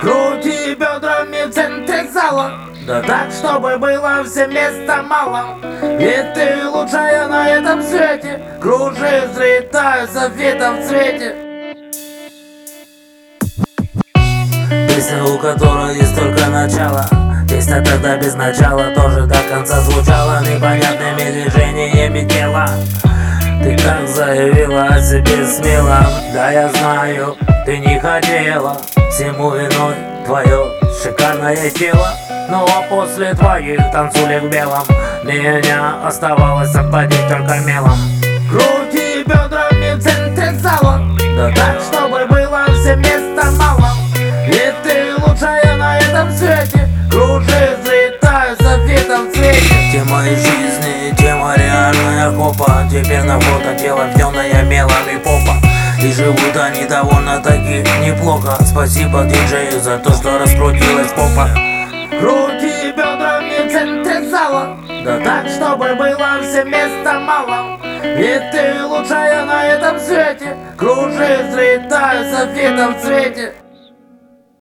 Крути бедрами в центре зала. Да так, чтобы было все места мало. Ведь ты лучшая на этом свете. Кружи, взлетаю за ветом в цвете. Песня, у которой есть только начало. Песня тогда без начала тоже до конца звучала. Непонятными движениями тела Ты так заявила о себе смело. Да я знаю, ты не хотела. Всему виной твое шикарное тело. Ну а после твоих танцулек в белом Меня оставалось обводить только мелом. Крути бедрами в центре зала. Да. Так, чтобы было все места мало. Ведь ты лучшая на этом свете. Кружи, взлетаю за ветом в цвете Тема из жизни, реальная копа Теперь на фото тело темное мелом и попа. И живут они довольно-таки неплохо. Спасибо диджею за то, что раскрутилась попа. Крути бедрами в центре зала Да. Так, чтобы было все места мало. Ведь ты лучшая на этом свете. Кружи, взлетаю за ветом в цвете